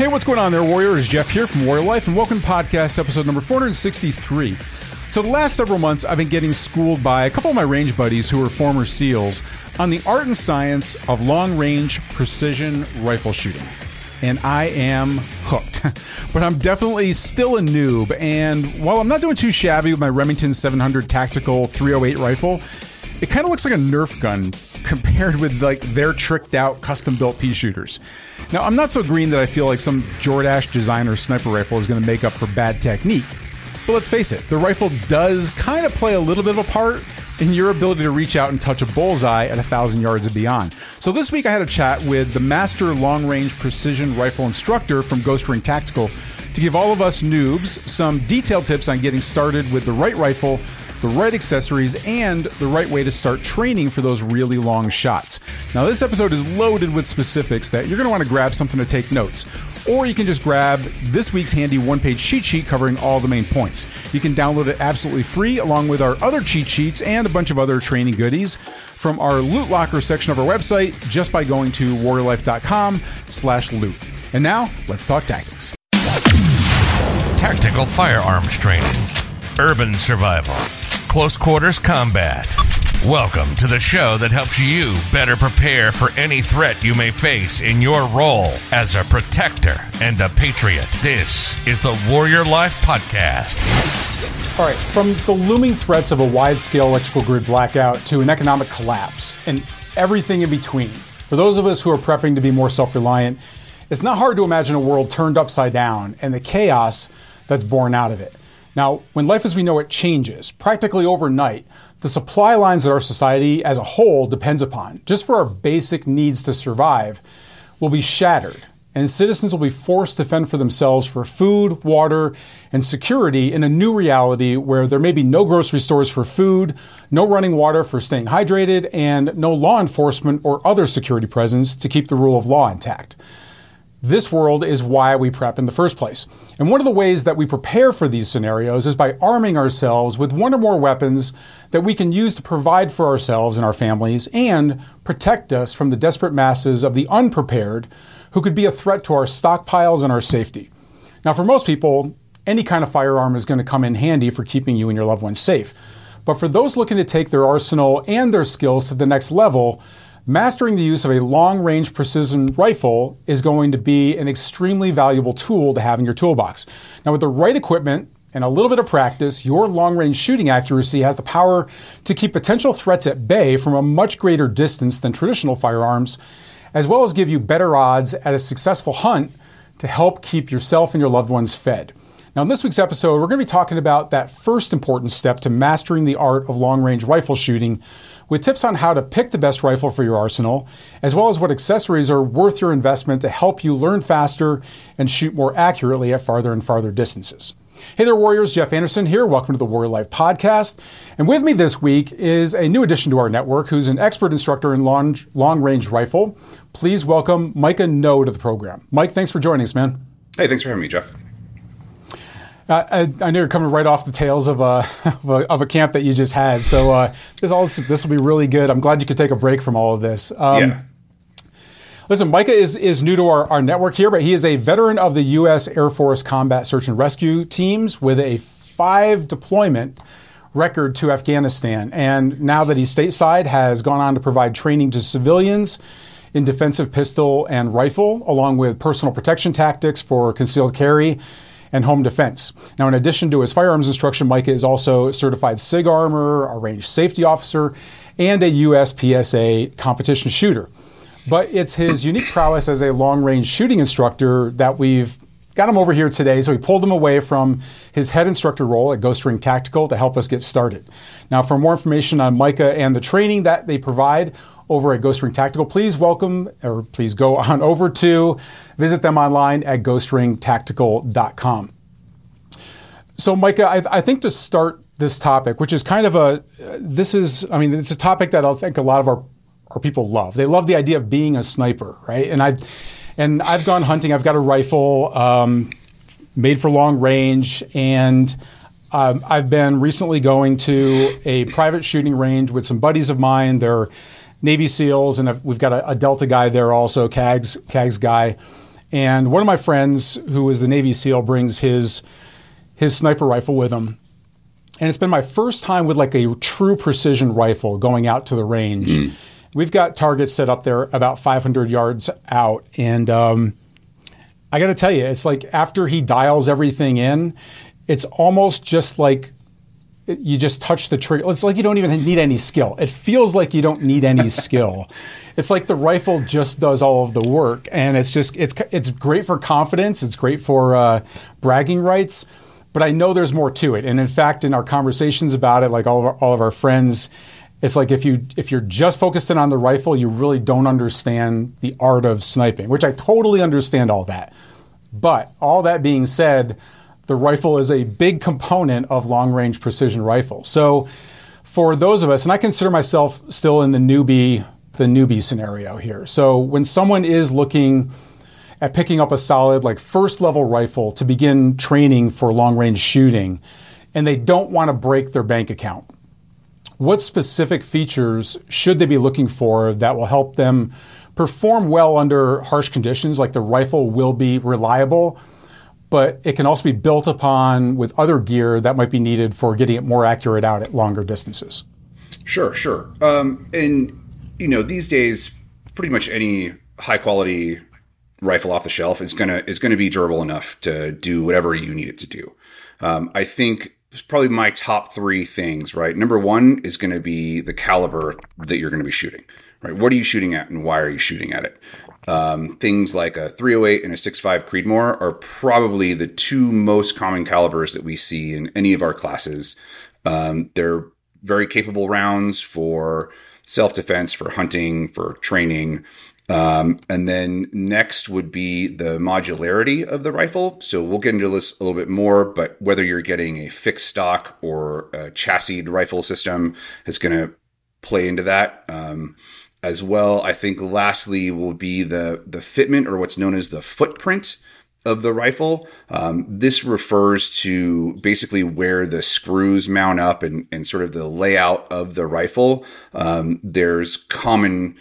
Hey, what's going on there, Warriors? Jeff here from Warrior Life, and welcome to podcast episode number 463. So, the last several months, I've been getting schooled by a couple of my range buddies who are former SEALs on the art and science of long range precision rifle shooting. And I am hooked. but I'm definitely still a noob. And while I'm not doing too shabby with my Remington 700 Tactical 308 rifle, it kind of looks like a Nerf gun compared with like their tricked out custom built pea shooters. Now, I'm not so green that I feel like some Jordache designer sniper rifle is going to make up for bad technique. But let's face it, the rifle does kind of play a little bit of a part in your ability to reach out and touch a bullseye at a thousand yards and beyond. So this week I had a chat with the master long range precision rifle instructor from Ghost Ring Tactical to give all of us noobs some detailed tips on getting started with the right rifle the right accessories, and the right way to start training for those really long shots. Now, this episode is loaded with specifics that you're going to want to grab something to take notes. Or you can just grab this week's handy one page cheat sheet covering all the main points. You can download it absolutely free along with our other cheat sheets and a bunch of other training goodies from our loot locker section of our website just by going to warriorlife.com slash loot. And now, let's talk tactics. Tactical firearms training, urban survival close quarters combat. Welcome to the show that helps you better prepare for any threat you may face in your role as a protector and a patriot. This is the Warrior Life Podcast. All right, from the looming threats of a wide scale electrical grid blackout to an economic collapse and everything in between, for those of us who are prepping to be more self reliant, it's not hard to imagine a world turned upside down and the chaos that's born out of it. Now, when life as we know it changes, practically overnight, the supply lines that our society as a whole depends upon, just for our basic needs to survive, will be shattered. And citizens will be forced to fend for themselves for food, water, and security in a new reality where there may be no grocery stores for food, no running water for staying hydrated, and no law enforcement or other security presence to keep the rule of law intact. This world is why we prep in the first place. And one of the ways that we prepare for these scenarios is by arming ourselves with one or more weapons that we can use to provide for ourselves and our families and protect us from the desperate masses of the unprepared who could be a threat to our stockpiles and our safety. Now, for most people, any kind of firearm is going to come in handy for keeping you and your loved ones safe. But for those looking to take their arsenal and their skills to the next level, Mastering the use of a long range precision rifle is going to be an extremely valuable tool to have in your toolbox. Now, with the right equipment and a little bit of practice, your long range shooting accuracy has the power to keep potential threats at bay from a much greater distance than traditional firearms, as well as give you better odds at a successful hunt to help keep yourself and your loved ones fed. Now, in this week's episode, we're going to be talking about that first important step to mastering the art of long range rifle shooting with tips on how to pick the best rifle for your arsenal, as well as what accessories are worth your investment to help you learn faster and shoot more accurately at farther and farther distances. Hey there, Warriors. Jeff Anderson here. Welcome to the Warrior Life Podcast. And with me this week is a new addition to our network who's an expert instructor in long, long range rifle. Please welcome Micah No to the program. Mike, thanks for joining us, man. Hey, thanks for having me, Jeff. I, I, know you're coming right off the tails of a, of a, of a camp that you just had, so uh, this all this will be really good. I'm glad you could take a break from all of this. Um, yeah. Listen, Micah is, is new to our, our network here, but he is a veteran of the U.S. Air Force Combat Search and Rescue Teams with a five deployment record to Afghanistan. And now that he's stateside, has gone on to provide training to civilians in defensive pistol and rifle, along with personal protection tactics for concealed carry and home defense. Now, in addition to his firearms instruction, Micah is also certified SIG armor, a range safety officer, and a USPSA competition shooter. But it's his unique prowess as a long range shooting instructor that we've got him over here today. So we pulled him away from his head instructor role at Ghost Ring Tactical to help us get started. Now, for more information on Micah and the training that they provide, over at Ghost Ring Tactical, please welcome or please go on over to visit them online at ghostringtactical.com. So, Micah, I, I think to start this topic, which is kind of a, this is, I mean, it's a topic that I think a lot of our, our people love. They love the idea of being a sniper, right? And I, and I've gone hunting. I've got a rifle um, made for long range, and um, I've been recently going to a private shooting range with some buddies of mine. They're Navy SEALs, and we've got a, a Delta guy there also, CAGS, CAGS guy. And one of my friends, who is the Navy SEAL, brings his his sniper rifle with him. And it's been my first time with like a true precision rifle going out to the range. Mm. We've got targets set up there about 500 yards out. And um, I got to tell you, it's like after he dials everything in, it's almost just like you just touch the trigger. It's like you don't even need any skill. It feels like you don't need any skill. It's like the rifle just does all of the work, and it's just it's it's great for confidence. It's great for uh, bragging rights. But I know there's more to it, and in fact, in our conversations about it, like all of our, all of our friends, it's like if you if you're just focused in on the rifle, you really don't understand the art of sniping, which I totally understand all that. But all that being said the rifle is a big component of long range precision rifle. So for those of us, and I consider myself still in the newbie, the newbie scenario here. So when someone is looking at picking up a solid, like first level rifle to begin training for long range shooting, and they don't want to break their bank account, what specific features should they be looking for that will help them perform well under harsh conditions? Like the rifle will be reliable but it can also be built upon with other gear that might be needed for getting it more accurate out at longer distances. Sure, sure. Um, and you know, these days, pretty much any high quality rifle off the shelf is gonna is gonna be durable enough to do whatever you need it to do. Um, I think probably my top three things. Right, number one is going to be the caliber that you're going to be shooting. Right, what are you shooting at, and why are you shooting at it? Um, things like a 308 and a 6.5 Creedmoor are probably the two most common calibers that we see in any of our classes. Um, they're very capable rounds for self defense, for hunting, for training. Um, and then next would be the modularity of the rifle. So we'll get into this a little bit more, but whether you're getting a fixed stock or a chassis rifle system is going to play into that. Um, as well. I think lastly will be the the fitment or what's known as the footprint of the rifle. Um, this refers to basically where the screws mount up and, and sort of the layout of the rifle. Um, there's common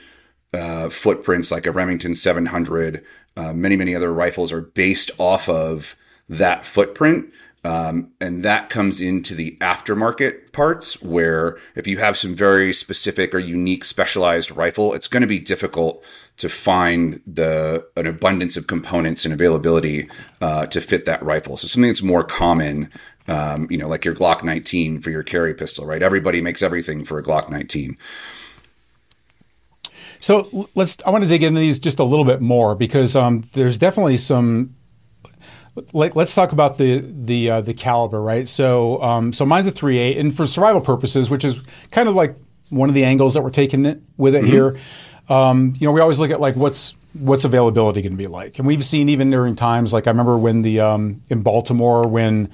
uh, footprints like a Remington 700. Uh, many, many other rifles are based off of that footprint. Um, and that comes into the aftermarket parts where if you have some very specific or unique specialized rifle, it's going to be difficult to find the an abundance of components and availability uh, to fit that rifle. So something that's more common, um, you know, like your Glock 19 for your carry pistol, right? Everybody makes everything for a Glock 19. So let's. I want to dig into these just a little bit more because um, there's definitely some let, us talk about the the uh, the caliber, right? So um, so mine's a 3.8, and for survival purposes, which is kind of like one of the angles that we're taking it with it mm-hmm. here. Um, you know, we always look at like what's what's availability going to be like, and we've seen even during times like I remember when the um, in Baltimore when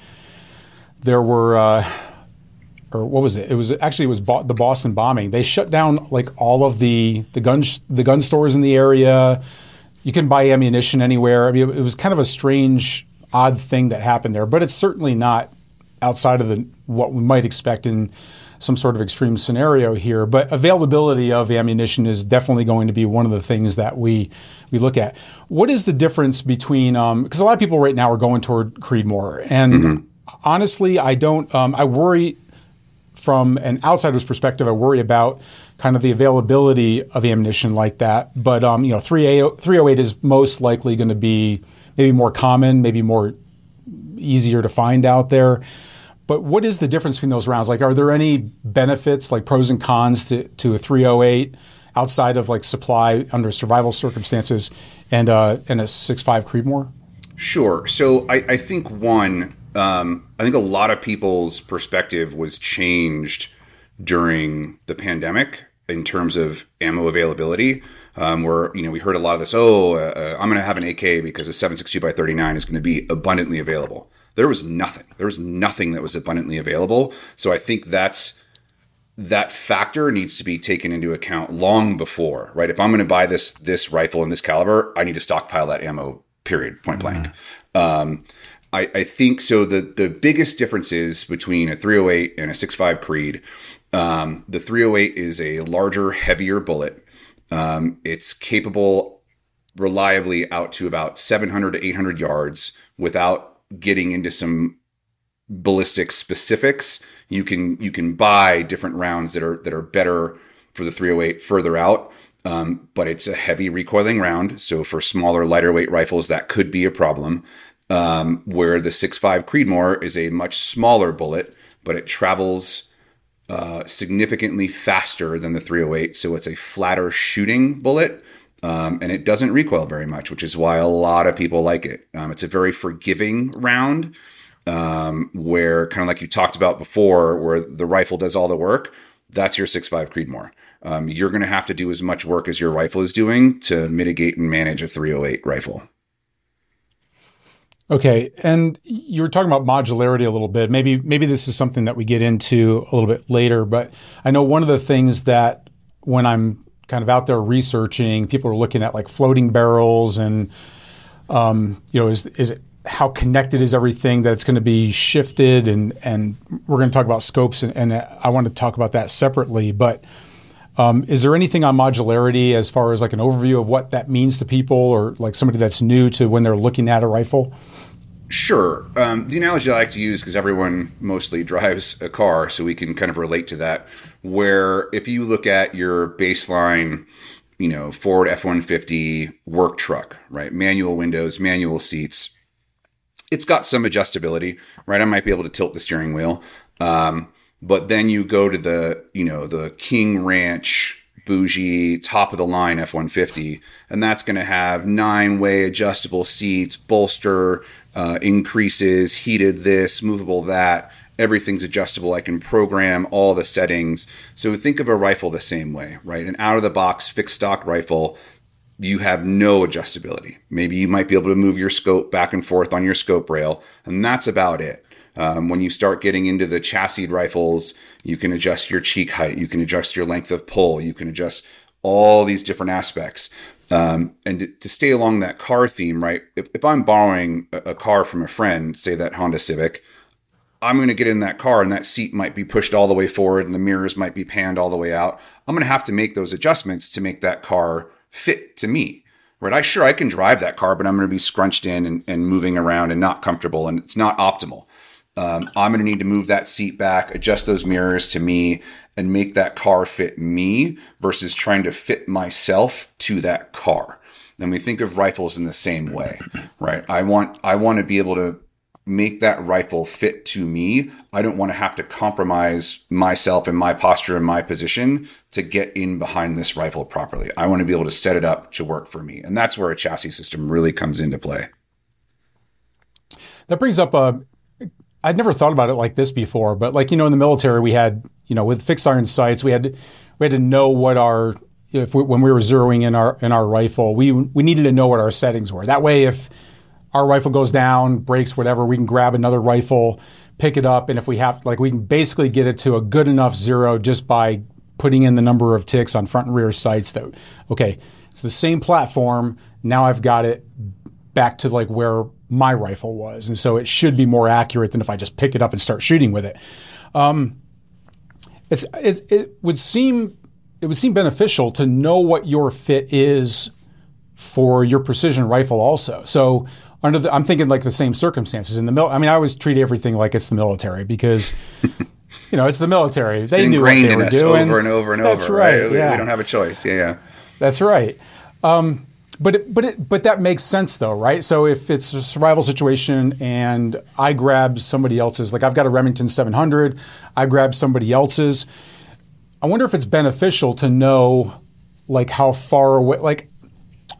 there were. Uh, or what was it? It was actually it was bo- the Boston bombing. They shut down like all of the the gun sh- the gun stores in the area. You can buy ammunition anywhere. I mean, it was kind of a strange odd thing that happened there, but it's certainly not outside of the what we might expect in some sort of extreme scenario here. But availability of ammunition is definitely going to be one of the things that we we look at. What is the difference between because um, a lot of people right now are going toward Creedmoor, and mm-hmm. honestly, I don't. Um, I worry from an outsider's perspective. I worry about kind of the availability of ammunition like that. But um, you know, three 308 is most likely going to be maybe more common, maybe more easier to find out there. But what is the difference between those rounds? Like, are there any benefits, like pros and cons to, to a 308 outside of like supply under survival circumstances and uh, and a 6.5 Creedmoor? Sure. So I, I think one, um, I think a lot of people's perspective was changed during the pandemic in terms of ammo availability um, where you know we heard a lot of this. Oh, uh, uh I'm going to have an AK because a 7.62 by 39 is going to be abundantly available. There was nothing. There was nothing that was abundantly available. So I think that's that factor needs to be taken into account long before, right? If I'm going to buy this this rifle in this caliber, I need to stockpile that ammo. Period. Point blank. Mm-hmm. Um, I, I, think so. The the biggest differences between a 308 and a 6.5 Creed. Um, the 308 is a larger, heavier bullet. Um, it's capable reliably out to about 700 to 800 yards without getting into some ballistic specifics. You can you can buy different rounds that are that are better for the 308 further out. Um, but it's a heavy recoiling round, so for smaller, lighter weight rifles, that could be a problem. Um, where the 6.5 Creedmoor is a much smaller bullet, but it travels uh, significantly faster than the 308, so it's a flatter shooting bullet. Um, and it doesn't recoil very much, which is why a lot of people like it. Um, it's a very forgiving round, um, where kind of like you talked about before, where the rifle does all the work. That's your 6.5 Creedmoor. Um, you're going to have to do as much work as your rifle is doing to mitigate and manage a 308 rifle. Okay, and you were talking about modularity a little bit. Maybe maybe this is something that we get into a little bit later, but I know one of the things that when I'm kind of out there researching, people are looking at like floating barrels and um, you know, is is it how connected is everything that it's going to be shifted and and we're going to talk about scopes and, and I want to talk about that separately, but um, is there anything on modularity as far as like an overview of what that means to people or like somebody that's new to when they're looking at a rifle? Sure. Um, the analogy I like to use, because everyone mostly drives a car, so we can kind of relate to that, where if you look at your baseline, you know, Ford F 150 work truck, right? Manual windows, manual seats, it's got some adjustability, right? I might be able to tilt the steering wheel. Um, but then you go to the, you know, the King Ranch bougie top of the line F 150, and that's going to have nine way adjustable seats, bolster uh, increases, heated this, movable that. Everything's adjustable. I can program all the settings. So think of a rifle the same way, right? An out of the box fixed stock rifle, you have no adjustability. Maybe you might be able to move your scope back and forth on your scope rail, and that's about it. Um, when you start getting into the chassis rifles, you can adjust your cheek height, you can adjust your length of pull, you can adjust all these different aspects. Um, and to, to, stay along that car theme, right? If, if I'm borrowing a, a, car from a friend, say that Honda Civic, I'm going to get in that car and that seat might be pushed all the way forward and the mirrors might be panned all the way out. I'm going to have to make those adjustments to make that car fit to me, right? I sure I can drive that car, but I'm going to be scrunched in and, and moving around and not comfortable and it's not optimal. Um, I'm going to need to move that seat back, adjust those mirrors to me, and make that car fit me versus trying to fit myself to that car. And we think of rifles in the same way, right? I want I want to be able to make that rifle fit to me. I don't want to have to compromise myself and my posture and my position to get in behind this rifle properly. I want to be able to set it up to work for me. And that's where a chassis system really comes into play. That brings up a I'd never thought about it like this before, but like you know, in the military, we had you know with fixed iron sights, we had we had to know what our if we, when we were zeroing in our in our rifle, we we needed to know what our settings were. That way, if our rifle goes down, breaks, whatever, we can grab another rifle, pick it up, and if we have like we can basically get it to a good enough zero just by putting in the number of ticks on front and rear sights. That okay, it's the same platform. Now I've got it back to like where my rifle was. And so it should be more accurate than if I just pick it up and start shooting with it. Um, it's, it, it would seem it would seem beneficial to know what your fit is for your precision rifle also. So under the, I'm thinking like the same circumstances in the mil. I mean, I always treat everything like it's the military because you know it's the military. They knew what they were doing over and over and That's over. Right. right? Yeah. We don't have a choice. Yeah, yeah. That's right. Um, but it, but it, but that makes sense though, right? So if it's a survival situation and I grab somebody else's, like I've got a Remington 700, I grab somebody else's. I wonder if it's beneficial to know like how far away. Like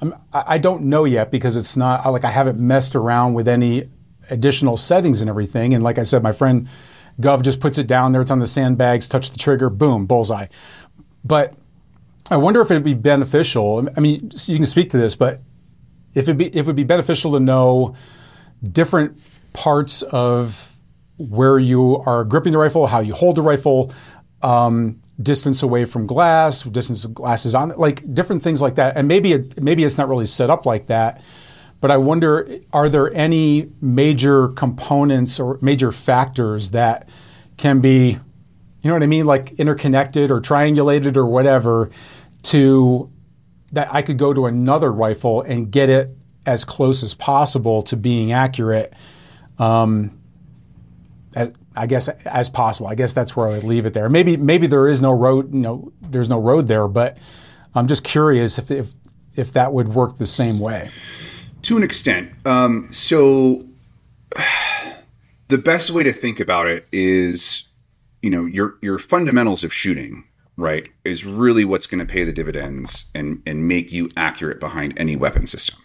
I'm, I don't know yet because it's not like I haven't messed around with any additional settings and everything. And like I said, my friend Gov just puts it down there. It's on the sandbags. Touch the trigger. Boom, bullseye. But I wonder if it'd be beneficial. I mean, you can speak to this, but if it be if it would be beneficial to know different parts of where you are gripping the rifle, how you hold the rifle, um, distance away from glass, distance of glasses on, it, like different things like that. And maybe it, maybe it's not really set up like that. But I wonder, are there any major components or major factors that can be you know what I mean? Like interconnected or triangulated or whatever to that I could go to another rifle and get it as close as possible to being accurate. Um, as, I guess as possible. I guess that's where I would leave it there. Maybe maybe there is no road. You know, there's no road there, but I'm just curious if if, if that would work the same way. To an extent. Um, so the best way to think about it is, you know, your your fundamentals of shooting, right, is really what's going to pay the dividends and and make you accurate behind any weapon system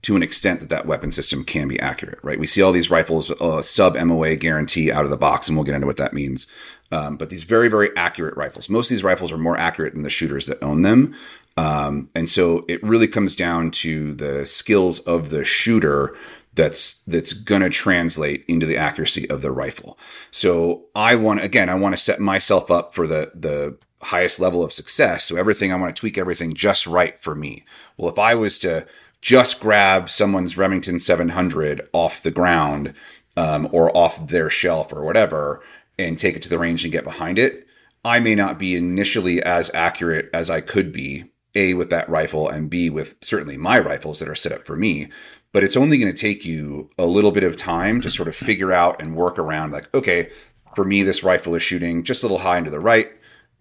to an extent that that weapon system can be accurate, right? We see all these rifles, uh, sub MOA guarantee out of the box, and we'll get into what that means. Um, but these very, very accurate rifles. Most of these rifles are more accurate than the shooters that own them. Um, and so it really comes down to the skills of the shooter that's that's going to translate into the accuracy of the rifle. So I want again, I want to set myself up for the the highest level of success. So everything I want to tweak everything just right for me. Well, if I was to just grab someone's Remington 700 off the ground um, or off their shelf or whatever and take it to the range and get behind it, I may not be initially as accurate as I could be, A, with that rifle, and B, with certainly my rifles that are set up for me. But it's only going to take you a little bit of time to sort of figure out and work around like, okay, for me, this rifle is shooting just a little high into the right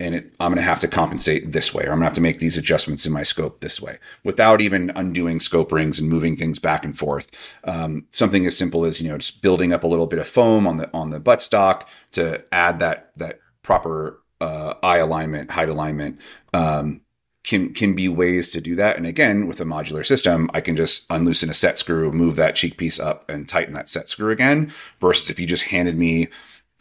and it, I'm going to have to compensate this way, or I'm going to have to make these adjustments in my scope this way without even undoing scope rings and moving things back and forth. Um, something as simple as, you know, just building up a little bit of foam on the, on the buttstock to add that, that proper, uh, eye alignment, height alignment, um, can, can be ways to do that. And again, with a modular system, I can just unloosen a set screw, move that cheek piece up and tighten that set screw again versus if you just handed me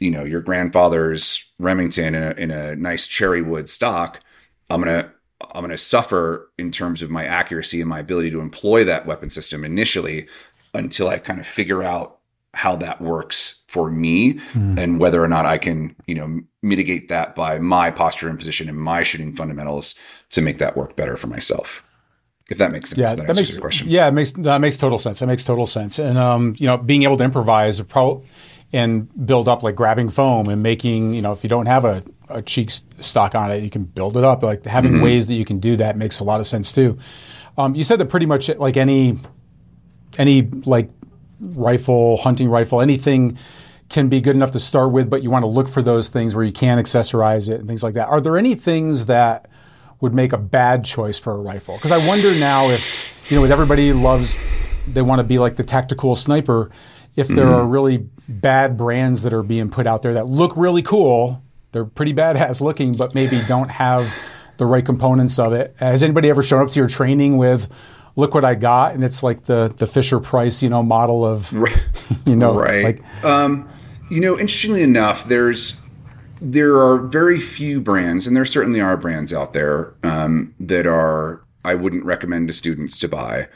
you know your grandfather's Remington in a, in a nice cherry wood stock, I'm gonna I'm gonna suffer in terms of my accuracy and my ability to employ that weapon system initially until I kind of figure out how that works for me mm. and whether or not I can you know mitigate that by my posture and position and my shooting fundamentals to make that work better for myself if that makes sense. Yeah, that, that makes Yeah, it makes that makes total sense. That makes total sense. And um, you know, being able to improvise, pro- and build up like grabbing foam and making you know if you don't have a, a cheek stock on it you can build it up like having mm-hmm. ways that you can do that makes a lot of sense too um, you said that pretty much like any any like rifle hunting rifle anything can be good enough to start with but you want to look for those things where you can accessorize it and things like that are there any things that would make a bad choice for a rifle because i wonder now if you know with everybody loves they want to be like the tactical sniper if there mm-hmm. are really bad brands that are being put out there that look really cool, they're pretty badass looking, but maybe don't have the right components of it. Has anybody ever shown up to your training with, look what I got, and it's like the the Fisher Price, you know, model of, you know, right? Like, um, you know, interestingly enough, there's there are very few brands, and there certainly are brands out there um, that are I wouldn't recommend to students to buy.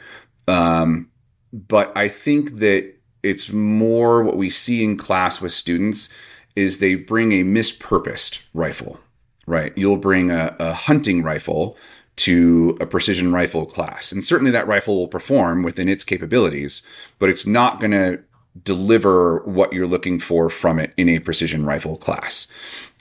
Um, but I think that it's more what we see in class with students is they bring a mispurposed rifle, right? You'll bring a, a hunting rifle to a precision rifle class. And certainly that rifle will perform within its capabilities, but it's not going to deliver what you're looking for from it in a precision rifle class.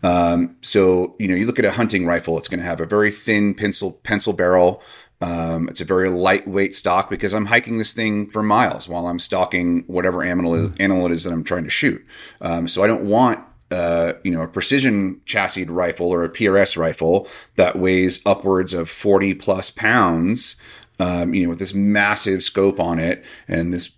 Um, so, you know, you look at a hunting rifle, it's going to have a very thin pencil, pencil barrel, um, it's a very lightweight stock because I'm hiking this thing for miles while I'm stalking whatever animal animal it is that I'm trying to shoot. Um, so I don't want uh, you know a precision chassis rifle or a PRS rifle that weighs upwards of 40 plus pounds. Um, you know, with this massive scope on it and this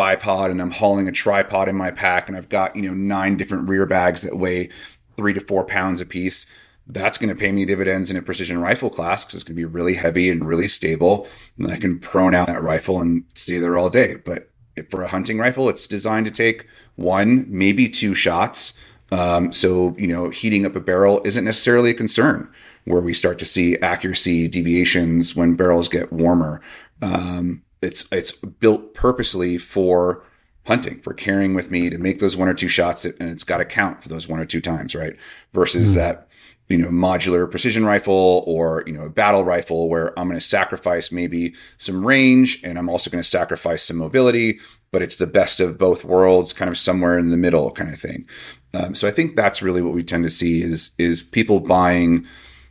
bipod, and I'm hauling a tripod in my pack, and I've got you know nine different rear bags that weigh three to four pounds a piece that's going to pay me dividends in a precision rifle class because it's going to be really heavy and really stable. And I can prone out that rifle and stay there all day. But for a hunting rifle, it's designed to take one, maybe two shots. Um, so, you know, heating up a barrel isn't necessarily a concern where we start to see accuracy deviations when barrels get warmer. Um, it's, it's built purposely for hunting, for carrying with me to make those one or two shots and it's got to count for those one or two times, right? Versus mm-hmm. that you know, modular precision rifle or, you know, a battle rifle where I'm going to sacrifice maybe some range and I'm also going to sacrifice some mobility, but it's the best of both worlds, kind of somewhere in the middle kind of thing. Um, so I think that's really what we tend to see is, is people buying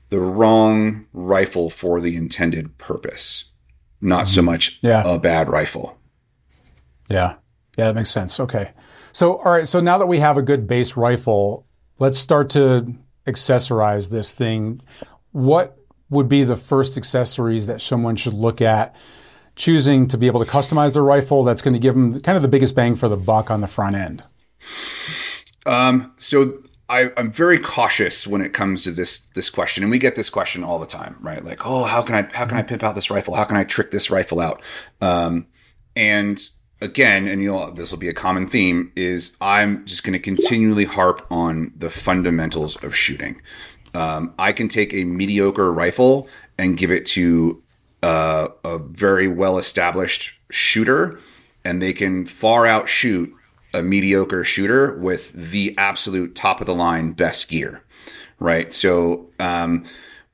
the wrong rifle for the intended purpose, not so much Yeah. a bad rifle. Yeah. Yeah, that makes sense. Okay. So, all right. So now that we have a good base rifle, let's start to accessorize this thing. What would be the first accessories that someone should look at choosing to be able to customize their rifle that's going to give them kind of the biggest bang for the buck on the front end? Um, So I, I'm very cautious when it comes to this this question, and we get this question all the time, right? Like, oh, how can I how can I pimp out this rifle? How can I trick this rifle out? Um, and again, and you'll this will be a common theme is I'm just going to continually harp on the fundamentals of shooting. Um, I can take a mediocre rifle and give it to uh, a very well established shooter, and they can far outshoot a mediocre shooter with the absolute top of the line best gear, right? So um,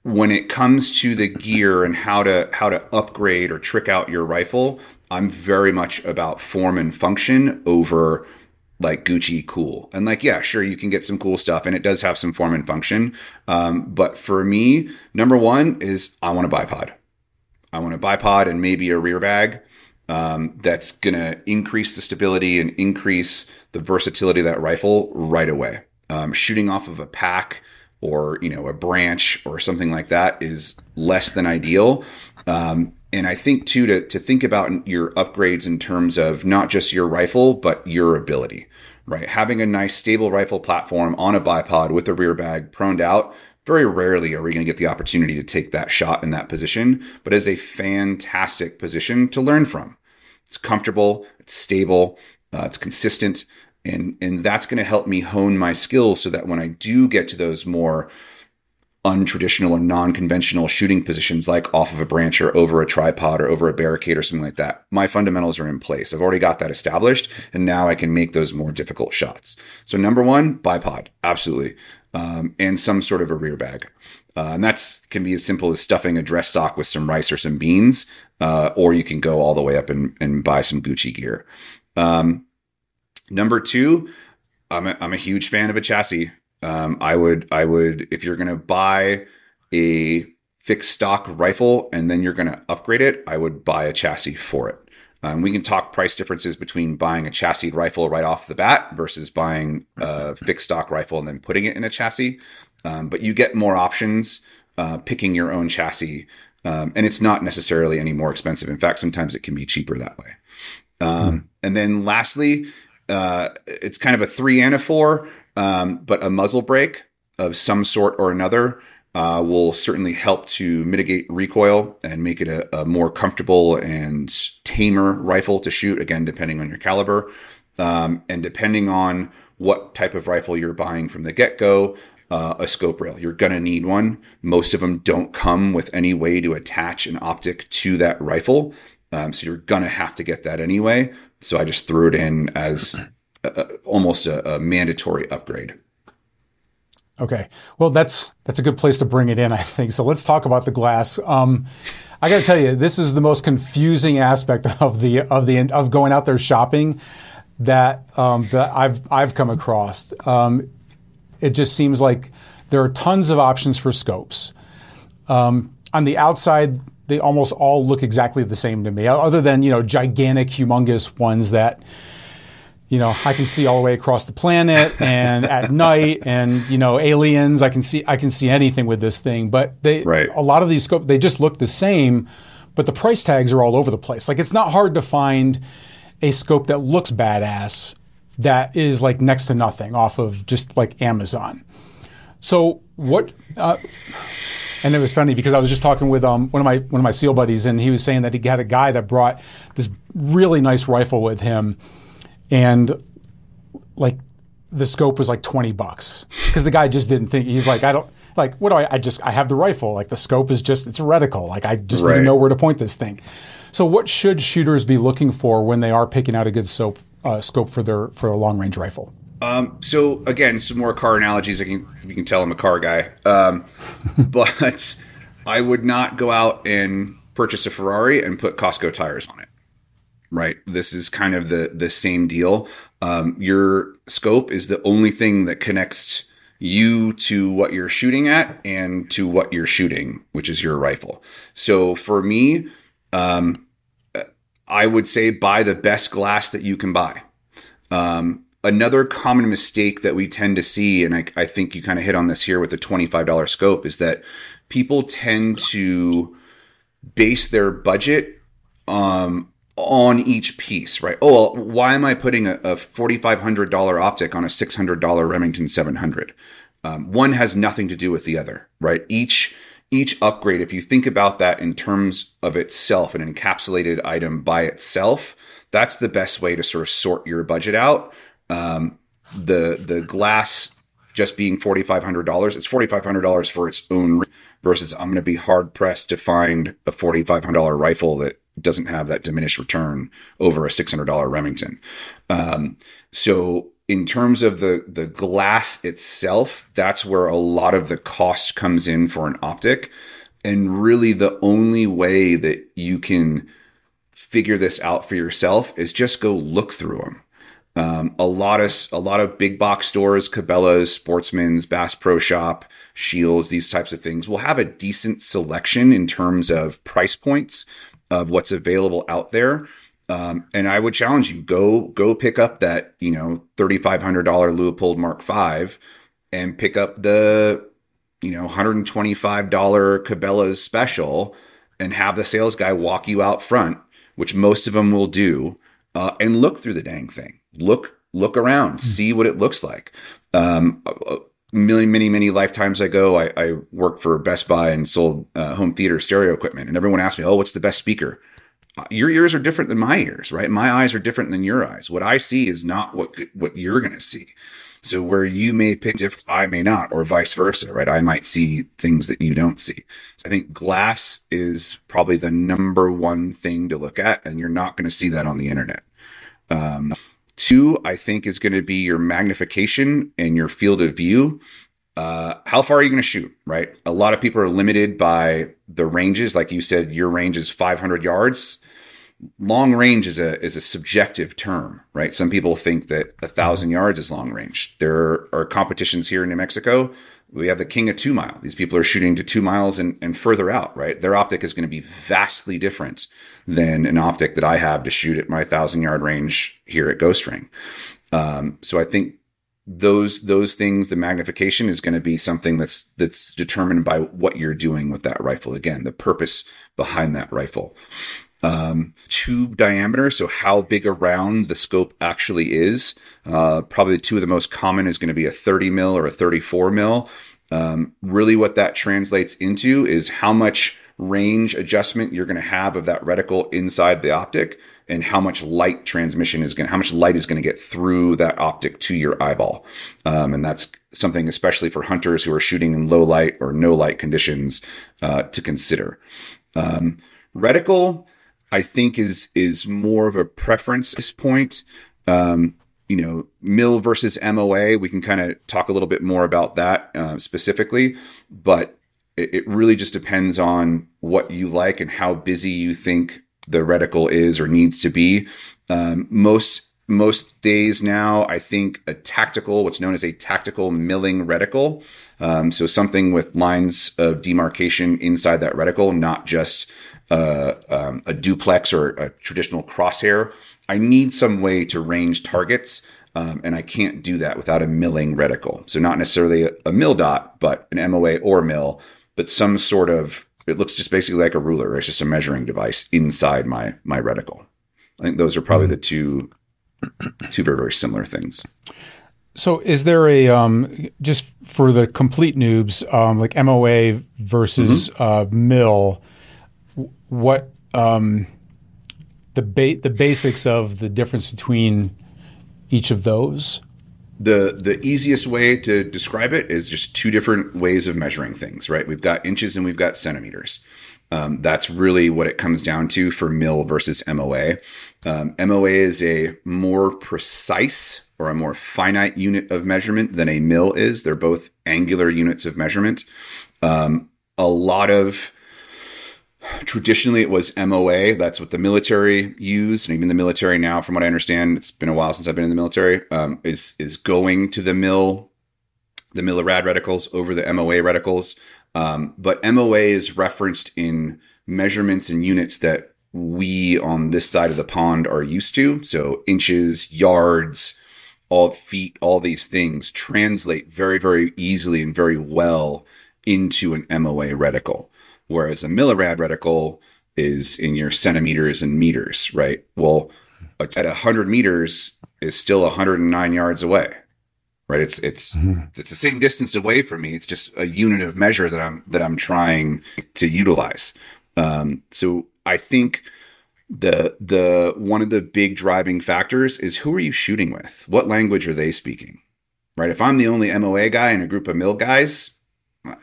when it comes to the gear and how to how to upgrade or trick out your rifle, I'm very much about form and function over like Gucci cool. And like, yeah, sure, you can get some cool stuff and it does have some form and function. Um, but for me, number one is I want a bipod. I want a bipod and maybe a rear bag um, that's going to increase the stability and increase the versatility of that rifle right away. Um, shooting off of a pack or you know a branch or something like that is less than ideal. Um, and I think too to to think about your upgrades in terms of not just your rifle but your ability. Right, having a nice stable rifle platform on a bipod with a rear bag proned out very rarely are we going to get the opportunity to take that shot in that position, but is a fantastic position to learn from. It's comfortable, it's stable, uh, it's consistent, and and that's going to help me hone my skills so that when I do get to those more untraditional or non-conventional shooting positions like off of a branch or over a tripod or over a barricade or something like that my fundamentals are in place. I've already got that established and now i can make those more difficult shots. So number one bipod absolutely um, and some sort of a rear bag. Uh, and that can be as simple as stuffing a dress sock with some rice or some beans uh, or you can go all the way up and, and buy some gucci gear. Um, number two I'm a, I'm a huge fan of a chassis. Um, I would, I would, if you're going to buy a fixed stock rifle and then you're going to upgrade it, I would buy a chassis for it. Um, we can talk price differences between buying a chassis rifle right off the bat versus buying a fixed stock rifle and then putting it in a chassis. Um, but you get more options uh, picking your own chassis, um, and it's not necessarily any more expensive. In fact, sometimes it can be cheaper that way. Um, And then lastly, uh, it's kind of a three and a four, um, but a muzzle brake of some sort or another uh, will certainly help to mitigate recoil and make it a, a more comfortable and tamer rifle to shoot. Again, depending on your caliber um, and depending on what type of rifle you're buying from the get go. Uh, a scope rail. You're going to need one. Most of them don't come with any way to attach an optic to that rifle. Um, so you're going to have to get that anyway. So I just threw it in as a, a, almost a, a mandatory upgrade. Okay. Well, that's that's a good place to bring it in, I think. So let's talk about the glass. Um, I got to tell you, this is the most confusing aspect of the of the of going out there shopping that um, that I've I've come across. Um, it just seems like there are tons of options for scopes. Um, on the outside, they almost all look exactly the same to me, other than you know gigantic, humongous ones that you know I can see all the way across the planet and at night, and you know aliens. I can see I can see anything with this thing, but they Right. a lot of these scope, they just look the same, but the price tags are all over the place. Like it's not hard to find a scope that looks badass that is like next to nothing off of just like Amazon. So what? Uh, and it was funny because I was just talking with um, one of my one of my SEAL buddies, and he was saying that he had a guy that brought this really nice rifle with him, and like the scope was like twenty bucks because the guy just didn't think he's like I don't like what do I I just I have the rifle like the scope is just it's a reticle like I just need to know where to point this thing. So what should shooters be looking for when they are picking out a good soap, uh, scope for their for a long range rifle? So again, some more car analogies. I can you can tell I'm a car guy, um, but I would not go out and purchase a Ferrari and put Costco tires on it. Right. This is kind of the the same deal. Um, your scope is the only thing that connects you to what you're shooting at and to what you're shooting, which is your rifle. So for me, um, I would say buy the best glass that you can buy. Um, another common mistake that we tend to see, and I, I think you kind of hit on this here with the $25 scope, is that people tend to base their budget um, on each piece, right? Oh, well, why am I putting a, a $4,500 optic on a $600 Remington 700? Um, one has nothing to do with the other, right? Each each upgrade, if you think about that in terms of itself, an encapsulated item by itself, that's the best way to sort of sort your budget out. Um, the the glass just being forty five hundred dollars, it's forty five hundred dollars for its own. Versus, I'm going to be hard pressed to find a forty five hundred dollar rifle that doesn't have that diminished return over a $600 Remington. Um, so in terms of the the glass itself, that's where a lot of the cost comes in for an optic. And really the only way that you can figure this out for yourself is just go look through them. Um, a lot of a lot of big box stores, Cabela's, Sportsman's, Bass Pro Shop, Scheels, these types of things will have a decent selection in terms of price points of what's available out there. Um, and I would challenge you go go pick up that you know thirty five hundred dollar Leupold Mark V and pick up the you know hundred and twenty five dollar Cabela's special and have the sales guy walk you out front, which most of them will do, uh, and look through the dang thing. Look look around, mm-hmm. see what it looks like. Um, many, many, many lifetimes ago, I, I worked for Best Buy and sold uh, home theater stereo equipment, and everyone asked me, "Oh, what's the best speaker?" Uh, your ears are different than my ears, right? My eyes are different than your eyes. What I see is not what what you're going to see. So where you may pick different, I may not, or vice versa, right? I might see things that you don't see. So I think glass is probably the number one thing to look at, and you're not going to see that on the internet. Um, Two, I think, is going to be your magnification and your field of view. Uh, how far are you going to shoot? Right. A lot of people are limited by the ranges. Like you said, your range is 500 yards. Long range is a is a subjective term, right? Some people think that a thousand yards is long range. There are competitions here in New Mexico we have the king of two mile. These people are shooting to two miles and, and further out, right? Their optic is going to be vastly different than an optic that I have to shoot at my thousand yard range here at Ghost Ring. Um, so I think those those things, the magnification is going to be something that's that's determined by what you're doing with that rifle. Again, the purpose behind that rifle. Um, tube diameter, so how big around the scope actually is. Uh, probably two of the most common is going to be a 30 mil or a 34 mil. Um, really, what that translates into is how much range adjustment you're going to have of that reticle inside the optic and how much light transmission is going to, how much light is going to get through that optic to your eyeball. Um, and that's something, especially for hunters who are shooting in low light or no light conditions, uh, to consider. Um, reticle, I think is is more of a preference at this point. Um, you know, mill versus MOA. We can kind of talk a little bit more about that uh, specifically, but it, it, really just depends on what you like and how busy you think the reticle is or needs to be. Um, most most days now, I think a tactical, what's known as a tactical milling reticle. Um, so something with lines of demarcation inside that reticle, not just uh, um, a duplex or a traditional crosshair. I need some way to range targets, um, and I can't do that without a milling reticle. So not necessarily a, a mill dot, but an MOA or mill, but some sort of. It looks just basically like a ruler. It's just a measuring device inside my my reticle. I think those are probably the two two very very similar things. So, is there a um, just for the complete noobs, um, like MOA versus mm-hmm. uh, mill? What um, the ba- the basics of the difference between each of those? The the easiest way to describe it is just two different ways of measuring things, right? We've got inches and we've got centimeters. Um, that's really what it comes down to for mill versus MOA. Um, MOA is a more precise or a more finite unit of measurement than a mill is. They're both angular units of measurement. Um, a lot of Traditionally, it was MOA. That's what the military used, and even the military now, from what I understand, it's been a while since I've been in the military. Um, is is going to the mill the millirad reticles over the MOA reticles. Um, but MOA is referenced in measurements and units that we on this side of the pond are used to. So inches, yards, all feet, all these things translate very, very easily and very well into an MOA reticle. Whereas a millirad reticle is in your centimeters and meters, right? Well, at 100 meters is still 109 yards away right? It's it's mm-hmm. it's the same distance away from me. It's just a unit of measure that i'm that i'm trying to utilize. Um, so i think the the one of the big driving factors is who are you shooting with? What language are they speaking? Right? If i'm the only moa guy in a group of mill guys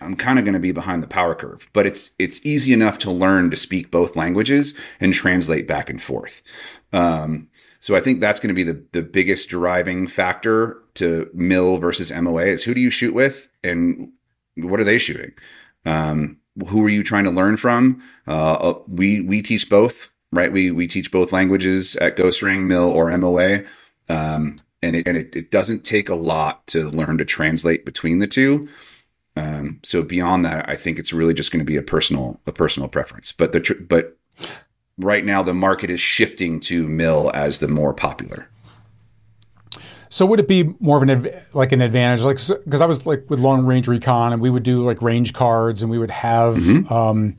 i'm kind of going to be behind the power curve but it's it's easy enough to learn to speak both languages and translate back and forth um, so I think that's going to be the, the biggest driving factor to mill versus MOA is who do you shoot with and what are they shooting? Um, who are you trying to learn from? Uh, uh we, we teach both, right? We, we teach both languages at Ghost Ring, mill or MOA. Um, and it, and it, it doesn't take a lot to learn to translate between the two. Um, so beyond that, I think it's really just going to be a personal, a personal preference, but the, tr- but right now the market is shifting to mill as the more popular. So would it be more of an like an advantage, like because I was like with long range recon, and we would do like range cards, and we would have, mm-hmm. um,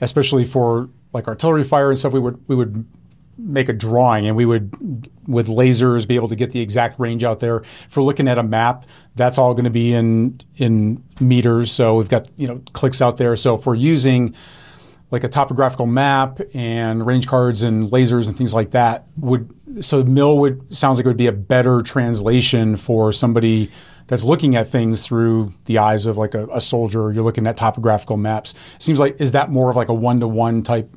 especially for like artillery fire and stuff, we would we would make a drawing, and we would with lasers be able to get the exact range out there. For looking at a map, that's all going to be in in meters. So we've got you know clicks out there. So if we're using like a topographical map and range cards and lasers and things like that would so mill would sounds like it would be a better translation for somebody that's looking at things through the eyes of like a, a soldier you're looking at topographical maps seems like is that more of like a one-to-one type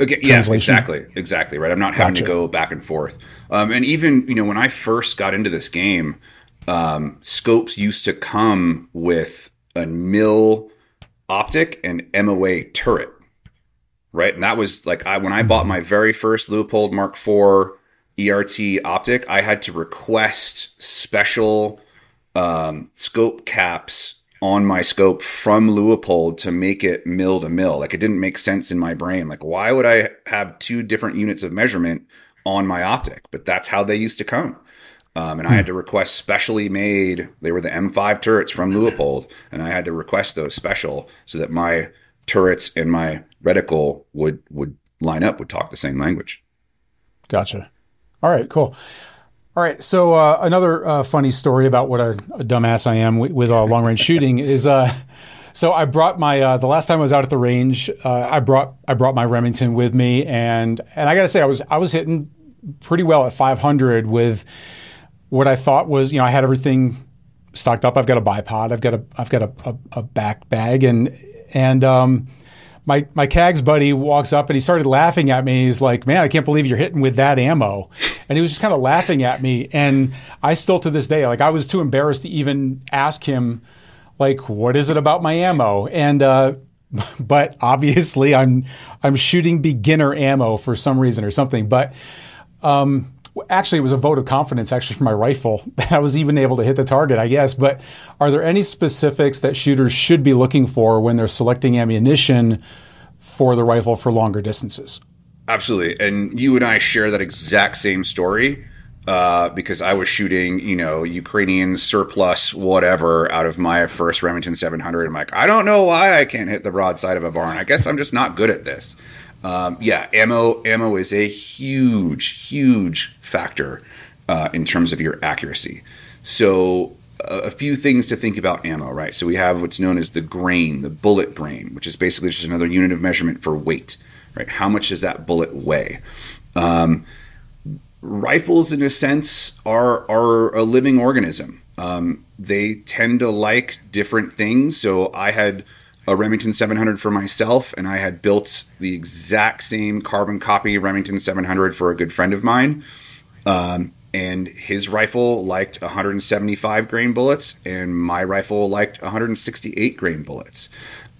Okay, yeah, exactly, exactly right. I'm not having gotcha. to go back and forth. Um, and even you know when I first got into this game, um, scopes used to come with a mill optic and MOA turret right? And that was like I when I bought my very first Leupold Mark IV ERT optic, I had to request special um, scope caps on my scope from Leupold to make it mill to mill. Like it didn't make sense in my brain. Like why would I have two different units of measurement on my optic? But that's how they used to come. Um, and I had to request specially made. They were the M5 turrets from Leupold, and I had to request those special so that my turrets and my reticle would would line up, would talk the same language. Gotcha. All right, cool. All right, so uh, another uh, funny story about what a, a dumbass I am with, with uh, long range shooting is. Uh, so I brought my uh, the last time I was out at the range, uh, I brought I brought my Remington with me, and and I got to say I was I was hitting pretty well at 500 with what I thought was you know I had everything stocked up. I've got a bipod, I've got a I've got a, a, a back bag, and and um, my my CAGS buddy walks up and he started laughing at me. He's like, "Man, I can't believe you're hitting with that ammo," and he was just kind of laughing at me. And I still to this day, like, I was too embarrassed to even ask him, like, "What is it about my ammo?" And uh, but obviously, I'm I'm shooting beginner ammo for some reason or something. But um, actually, it was a vote of confidence actually for my rifle that I was even able to hit the target, I guess. But are there any specifics that shooters should be looking for when they're selecting ammunition for the rifle for longer distances? Absolutely. And you and I share that exact same story. Uh, because I was shooting, you know, Ukrainian surplus, whatever, out of my first Remington 700. I'm like, I don't know why I can't hit the broadside of a barn. I guess I'm just not good at this. Um, yeah, ammo ammo is a huge, huge factor uh, in terms of your accuracy. So uh, a few things to think about ammo, right? So we have what's known as the grain, the bullet grain, which is basically just another unit of measurement for weight, right? How much does that bullet weigh? Um, rifles, in a sense, are are a living organism. Um, they tend to like different things. So I had a Remington 700 for myself, and I had built the exact same carbon copy Remington 700 for a good friend of mine. Um, and his rifle liked 175 grain bullets, and my rifle liked 168 grain bullets.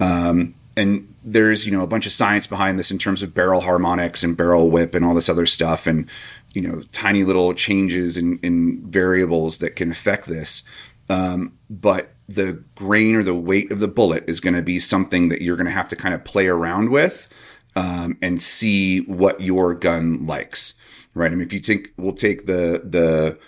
Um, and there's you know a bunch of science behind this in terms of barrel harmonics and barrel whip and all this other stuff, and you know tiny little changes in, in variables that can affect this. Um, but the grain or the weight of the bullet is going to be something that you're going to have to kind of play around with um, and see what your gun likes, right? I mean, if you think we'll take the the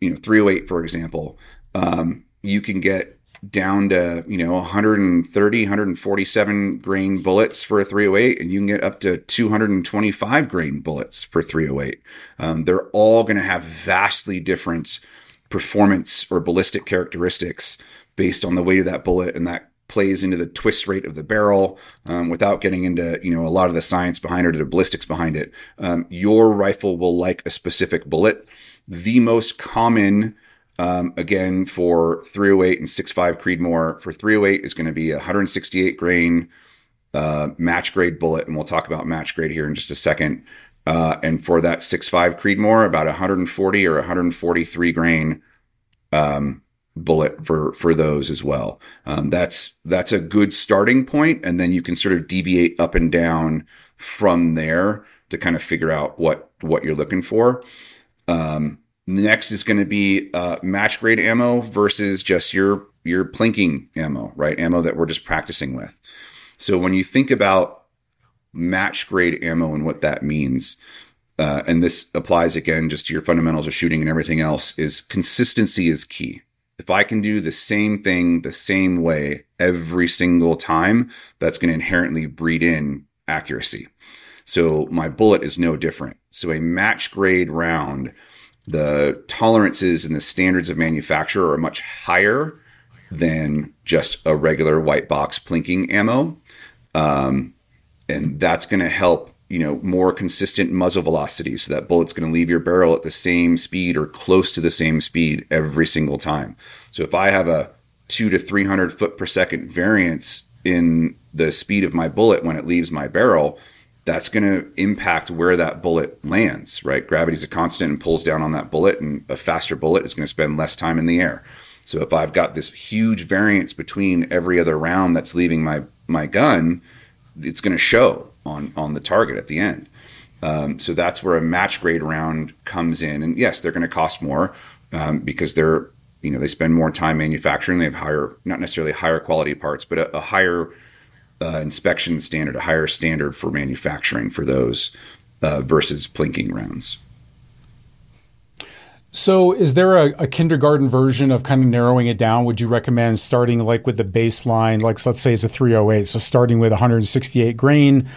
you know 308 for example, um, you can get down to you know 130 147 grain bullets for a 308 and you can get up to 225 grain bullets for 308 um, they're all going to have vastly different performance or ballistic characteristics based on the weight of that bullet and that plays into the twist rate of the barrel um, without getting into you know a lot of the science behind it or the ballistics behind it. Um, your rifle will like a specific bullet. The most common um, again for 308 and 6.5 creedmoor for 308 is going to be a 168 grain uh, match grade bullet and we'll talk about match grade here in just a second. Uh, and for that 6.5 creedmoor about 140 or 143 grain um, bullet for for those as well. Um, that's that's a good starting point, and then you can sort of deviate up and down from there to kind of figure out what what you're looking for. Um, next is going to be uh, match grade ammo versus just your your plinking ammo, right? Ammo that we're just practicing with. So when you think about match grade ammo and what that means, uh, and this applies again just to your fundamentals of shooting and everything else, is consistency is key if I can do the same thing the same way every single time, that's going to inherently breed in accuracy. So my bullet is no different. So a match grade round, the tolerances and the standards of manufacture are much higher than just a regular white box plinking ammo. Um, and that's going to help you know more consistent muzzle velocity so that bullet's going to leave your barrel at the same speed or close to the same speed every single time. So if i have a 2 to 300 foot per second variance in the speed of my bullet when it leaves my barrel that's going to impact where that bullet lands right? Gravity's a constant and pulls down on that bullet and a faster bullet is going to spend less time in the air. So if i've got this huge variance between every other round that's leaving my my gun it's going to show on on the target at the end. Um, so that's where a match grade round comes in, and yes, they're going to cost more um, because they're you know they spend more time manufacturing. They have higher, not necessarily higher quality parts, but a, a higher uh, inspection standard, a higher standard for manufacturing for those uh, versus plinking rounds. So, is there a, a, kindergarten version of kind of narrowing it down? Would you recommend starting like with the baseline, like let's say it's a 308, so starting with 168 grain,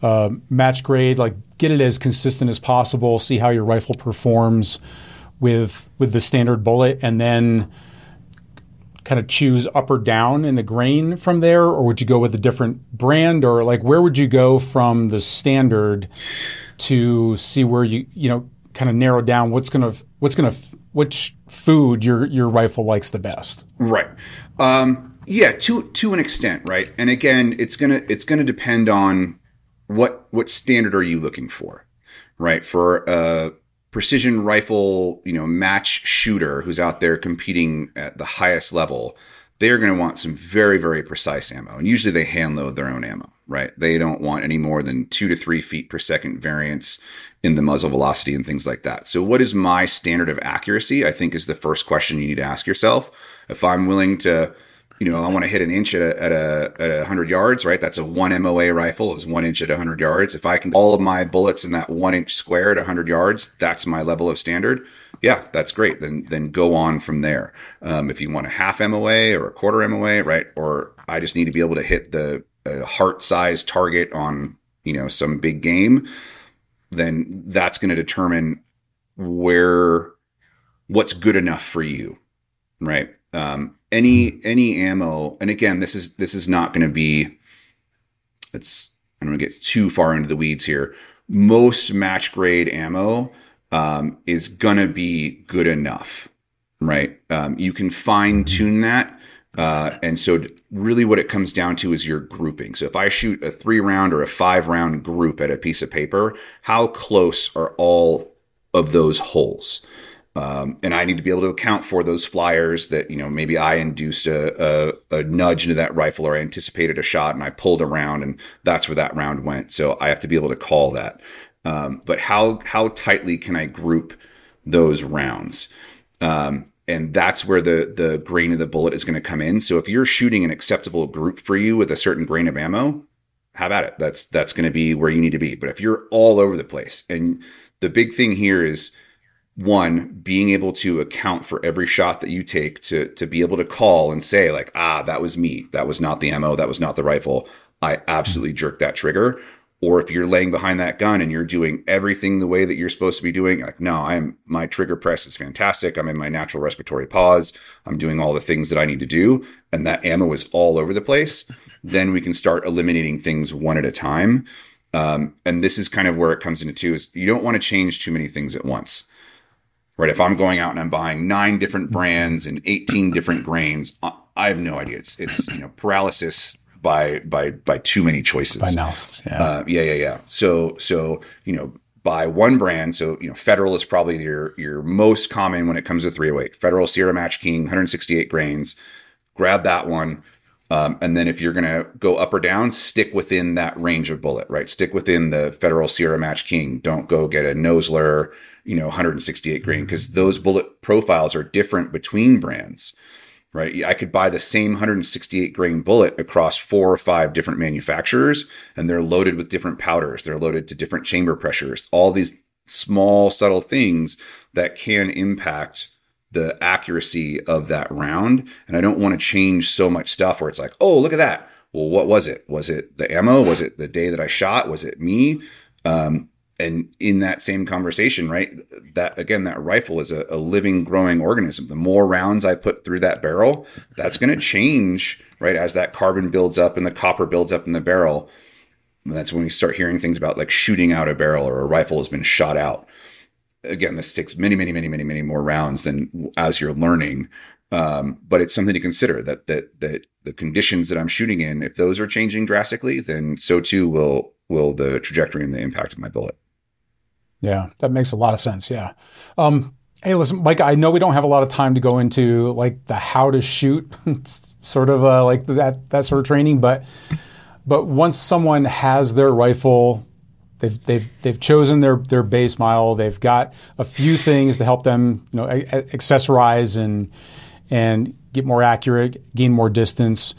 uh, match grade, like get it as consistent as possible, see how your rifle performs with with the standard bullet, and then kind of choose up or down in the grain from there, or would you go with a different brand, or like where would you go from the standard to see where you you know kind of narrow down what's going to what's going to which food your your rifle likes the best. Right. Um, yeah, to to an extent, right? And again, it's gonna it's gonna depend on what what standard are you looking for, right? For a precision rifle, you know, match shooter who's out there competing at the highest level, they're going to want some very very precise ammo, and usually they hand load their own ammo, right? They don't want any more than two to three feet per second variance in the muzzle velocity and things like that. So, what is my standard of accuracy? I think is the first question you need to ask yourself. If I'm willing to, you know, I want to hit an inch at a at a at hundred yards, right? That's a one MOA rifle is one inch at a hundred yards. If I can all of my bullets in that one inch square at a hundred yards, that's my level of standard. Yeah, that's great. Then then go on from there. Um, if you want a half MOA or a quarter MOA, right? Or I just need to be able to hit the heart size target on you know some big game then that's going to determine where what's good enough for you, right? Um, any any ammo, and again, this is this is not going to be. It's I don't want to get too far into the weeds here. Most match grade ammo um, is gonna be good enough, right? Um, you can fine tune that uh, and so, really, what it comes down to is your grouping. So, if I shoot a three round or a five round group at a piece of paper, how close are all of those holes? Um, and I need to be able to account for those flyers that, you know, maybe I induced a, a, a, nudge into that rifle or I anticipated a shot and I pulled around and that's where that round went. So I have to be able to call that. Um, but how, how tightly can I group those rounds? Um, and that's where the the grain of the bullet is going to come in. So if you're shooting an acceptable group for you with a certain grain of ammo, have at it. That's that's going to be where you need to be. But if you're all over the place, and the big thing here is one being able to account for every shot that you take to to be able to call and say like ah that was me that was not the ammo that was not the rifle i absolutely jerked that trigger or if you're laying behind that gun and you're doing everything the way that you're supposed to be doing like no i'm my trigger press is fantastic. I'm in my natural respiratory pause. I'm doing all the things that i need to do and that ammo is all over the place. Then we can start eliminating things one at a time. Um, and this is kind of where it comes into two is you don't want to change too many things at once. Right? If I'm going out and I'm buying nine different brands and 18 different grains, I have no idea. It's, it's, you know, paralysis by, by, by too many choices. By analysis. Yeah. Uh, yeah. Yeah. Yeah. So, so, you know, buy one brand. So, you know, Federal is probably your, your most common when it comes to 308. Federal Sierra Match King, 168 grains. Grab that one. Um, and then if you're going to go up or down, stick within that range of bullet, right? Stick within the Federal Sierra Match King. Don't go get a Nosler, you know, 168 grain because those bullet profiles are different between brands, right? I could buy the same 168 grain bullet across four or five different manufacturers and they're loaded with different powders. They're loaded to different chamber pressures, all these small, subtle things that can impact the accuracy of that round. And I don't want to change so much stuff where it's like, oh, look at that. Well, what was it? Was it the ammo? Was it the day that I shot? Was it me? Um, and in that same conversation, right? That again, that rifle is a, a living, growing organism. The more rounds I put through that barrel, that's going to change, right? As that carbon builds up and the copper builds up in the barrel. And that's when we start hearing things about like shooting out a barrel or a rifle has been shot out again, this takes many, many, many, many, many more rounds than as you're learning. Um, but it's something to consider that that that the conditions that I'm shooting in, if those are changing drastically, then so too will will the trajectory and the impact of my bullet. Yeah, that makes a lot of sense. Yeah. Um, hey, listen, Mike. I know we don't have a lot of time to go into like the how to shoot, sort of uh, like that that sort of training, but but once someone has their rifle They've, they've, they've chosen their, their base model. They've got a few things to help them, you know, accessorize and, and get more accurate, gain more distance.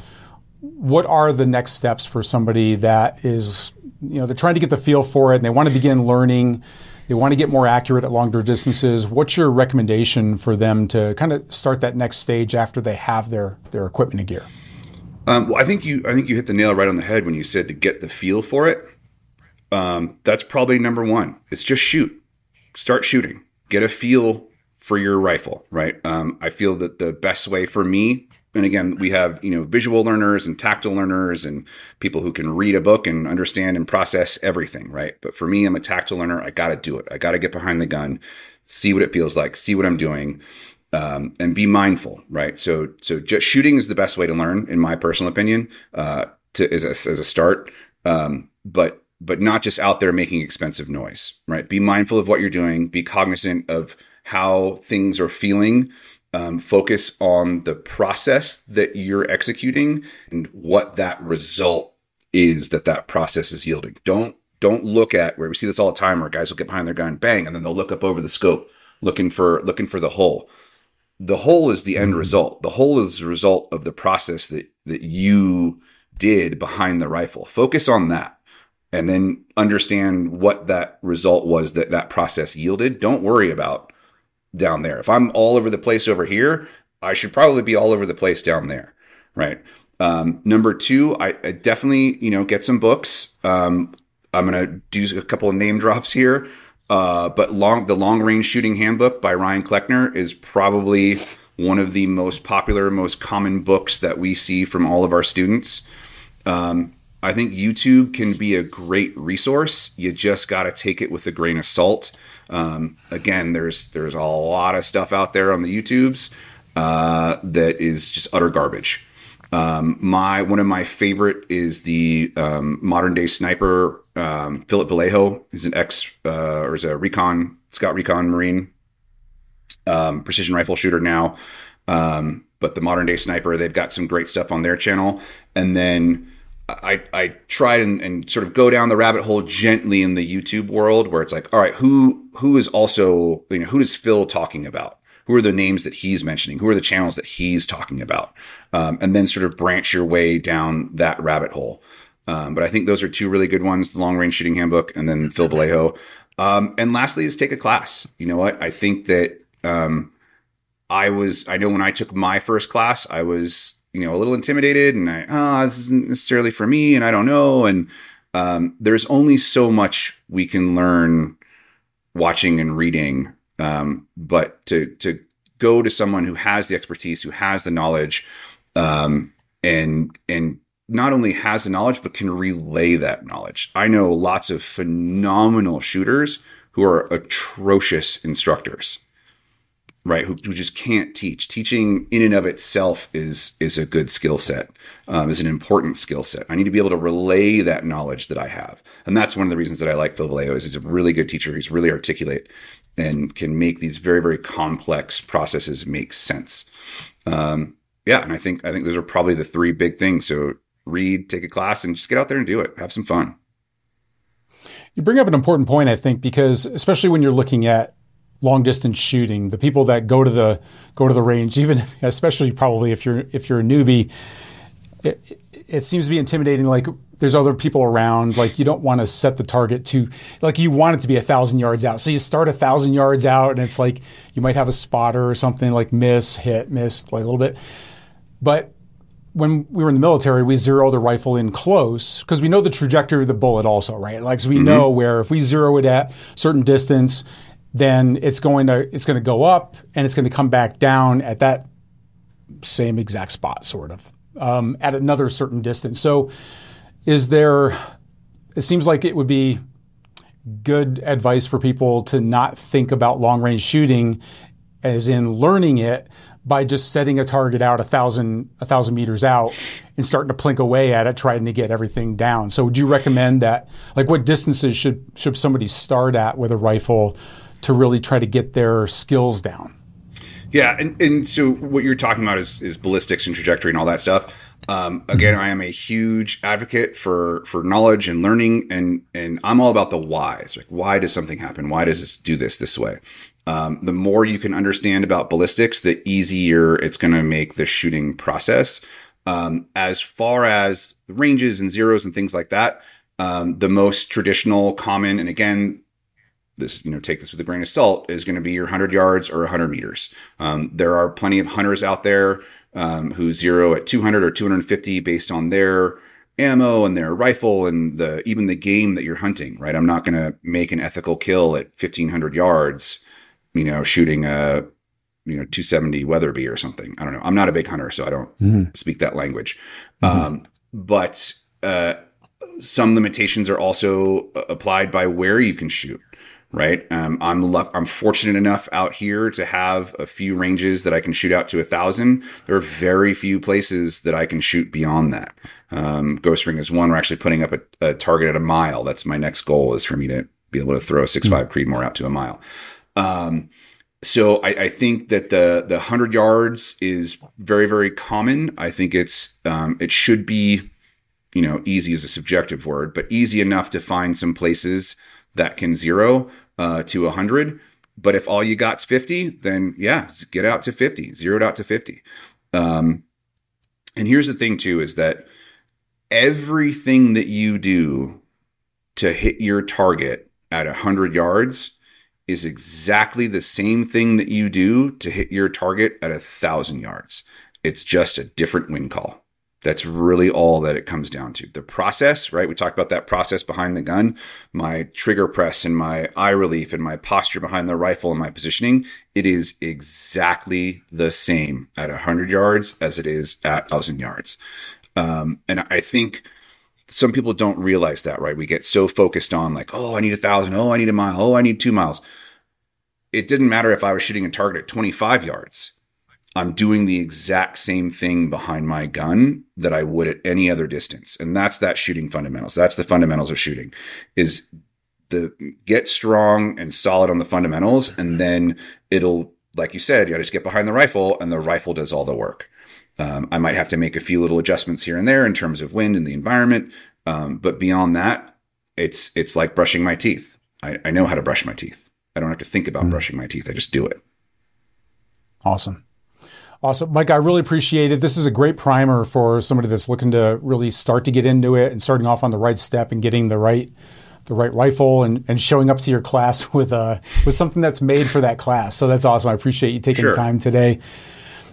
What are the next steps for somebody that is, you know, they're trying to get the feel for it and they want to begin learning. They want to get more accurate at longer distances. What's your recommendation for them to kind of start that next stage after they have their, their equipment and gear? Um, well, I think you I think you hit the nail right on the head when you said to get the feel for it. Um, that's probably number one. It's just shoot, start shooting, get a feel for your rifle, right? Um, I feel that the best way for me, and again, we have you know visual learners and tactile learners and people who can read a book and understand and process everything, right? But for me, I'm a tactile learner. I got to do it. I got to get behind the gun, see what it feels like, see what I'm doing. Um, and be mindful, right? So, so just shooting is the best way to learn, in my personal opinion, uh, to as a, as a start. Um, but but not just out there making expensive noise, right? Be mindful of what you're doing, be cognizant of how things are feeling. Um, focus on the process that you're executing and what that result is that that process is yielding. Don't don't look at where we see this all the time where guys will get behind their gun, bang, and then they'll look up over the scope looking for looking for the hole. The hole is the end mm-hmm. result. The hole is the result of the process that that you did behind the rifle. Focus on that and then understand what that result was that that process yielded. Don't worry about down there. If I'm all over the place over here, I should probably be all over the place down there, right? Um, number two, I, I, definitely you know get some books. Um, I'm gonna do a couple of name drops here, uh, but long the long range shooting handbook by Ryan Kleckner is probably one of the most popular, most common books that we see from all of our students. Um, I think YouTube can be a great resource. You just got to take it with a grain of salt. Um, again, there's there's a lot of stuff out there on the YouTubes uh, that is just utter garbage. Um, my one of my favorite is the um, modern day sniper um, Philip Velayo. He's an ex uh, or is a recon Scott Recon Marine um, precision rifle shooter now. Um, but the modern day sniper, they've got some great stuff on their channel, and then I, I tried and, and, sort of go down the rabbit hole gently in the YouTube world where it's like, all right, who who is also you know who is Phil talking about, Who are the names that he's mentioning? Who are the channels that he's talking about? Um, and then sort of branch your way down that rabbit hole. Um, but I think those are two really good ones: the Long Range Shooting Handbook, and then Phil Velayo. Um, and lastly, is take a class. You know what? I think that um, I was. I know when I took my first class, I was you know a little intimidated, and I oh this isn't necessarily for me, and I don't know. And um, there's only so much we can learn watching and reading. Um, but to to go to someone who has the expertise, who has the knowledge, um, and and not only has the knowledge but can relay that knowledge. I know lots of phenomenal shooters who are atrocious instructors right who, who just can't teach. Teaching in and of itself is is a good skill set um, is an important skill set. I need to be able to relay that knowledge that i have. And that's one of the reasons that i like phil velayo is he's a really good teacher. He's really articulate and can make these very very complex processes make sense. Um, yeah and i think i think those are probably the three big things. So read take a class and just get out there and do it. Have some fun. You bring up an important point i think because especially when you're looking at long distance shooting, the people that go to the go to the range, even especially probably if you're if you're a newbie, it, it seems to be intimidating. Like there's other people around. Like you don't want to set the target to like you want it to be a thousand yards out. So you start a thousand yards out, and it's like you might have a spotter or something like miss, hit, miss, like a little bit. But when we were in the military, we zero the rifle in close because we know the trajectory of the bullet also, right? Like so we mm-hmm. know where if we zero it at certain distance then it's going to it's going to go up and it's going to come back down at that same exact spot, sort of um, at another certain distance. So, is there? It seems like it would be good advice for people to not think about long range shooting as in learning it by just setting a target out a thousand a thousand meters out and starting to plink away at it, trying to get everything down. So, would you recommend that? Like, what distances should should somebody start at with a rifle to really try to get their skills down. Yeah, and, and so what you're talking about is, is ballistics and trajectory and all that stuff. Um, again, I am a huge advocate for for knowledge and learning, and and I'm all about the whys. Like, why does something happen? Why does this do this this way? Um, the more you can understand about ballistics, the easier it's going to make the shooting process. Um, as far as the ranges and zeros and things like that, um, the most traditional, common, and again, this, you know, take this with a grain of salt, is going to be your 100 yards or 100 meters. Um, there are plenty of hunters out there um, who zero at 200 or 250 based on their ammo and their rifle and the even the game that you're hunting. Right, I'm not going to make an ethical kill at 1500 yards. You know, shooting a you know 270 Weatherby or something. I don't know. I'm not a big hunter, so I don't mm-hmm. speak that language. Mm-hmm. Um, but uh, some limitations are also applied by where you can shoot right? Um, I'm luck- I'm fortunate enough out here to have a few ranges that I can shoot out to a thousand. There are very few places that I can shoot beyond that. Um, Ghost Ring is one. We're actually putting up a, a, target at a mile. That's my next goal is for me to be able to throw a six five Creedmoor out to a mile. Um, so I, I, think that the the hundred yards is very very common. I think it's um, it should be you know easy is a subjective word, but easy enough to find some places that can zero uh, to 100. But if all you got's 50, then yeah, get out to 50, zeroed out to 50. Um, and here's the thing, too, is that everything that you do to hit your target at 100 yards is exactly the same thing that you do to hit your target at a 1,000 yards. It's just a different wind call. That's really all that it comes down to. The process, right? We talked about that process behind the gun, my trigger press and my eye relief and my posture behind the rifle and my positioning. It is exactly the same at 100 yards as it is at 1,000 yards. Um, and I think some people don't realize that, right? We get so focused on like, oh, I need a thousand. Oh, I need a mile. Oh, I need two miles. It didn't matter if I was shooting a target at 25 yards I'm doing the exact same thing behind my gun that I would at any other distance. And that's that shooting fundamentals. That's the fundamentals of shooting is the get strong and solid on the fundamentals. And then it'll, like you said, you to just get behind the rifle and the rifle does all the work. Um, I might have to make a few little adjustments here and there in terms of wind and the environment. Um, but beyond that, it's, it's like brushing my teeth. I, I know how to brush my teeth. I don't have to think about mm brushing my teeth. I just do it. Awesome. Awesome. Mike, I really appreciate it. This is a great primer for somebody that's looking to really start to get into it and starting off on the right step and getting the right the right rifle and, and showing up to your class with uh, with something that's made for that class. So that's awesome. I appreciate you taking Sure. the time today.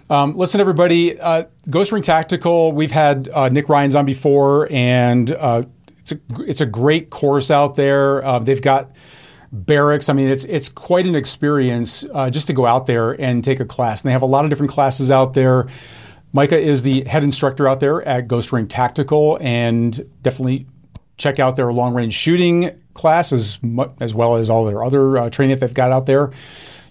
Um, listen, everybody, uh, Ghost Ring Tactical. We've had uh, Nick Ryan's on before, and uh, it's a it's a great course out there. Uh, they've got barracks. I mean, it's it's quite an experience uh, just to go out there and take a class. And they have a lot of different classes out there. Micah is the head instructor out there at Ghost Ring Tactical, and definitely check out their long range shooting class as as well as all their other uh, training that they've got out there.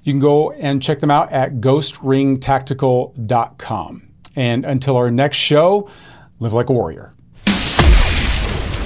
You can go and check them out at ghostringtactical.com. And until our next show, live like a warrior.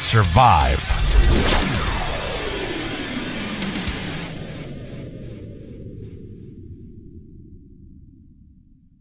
survive.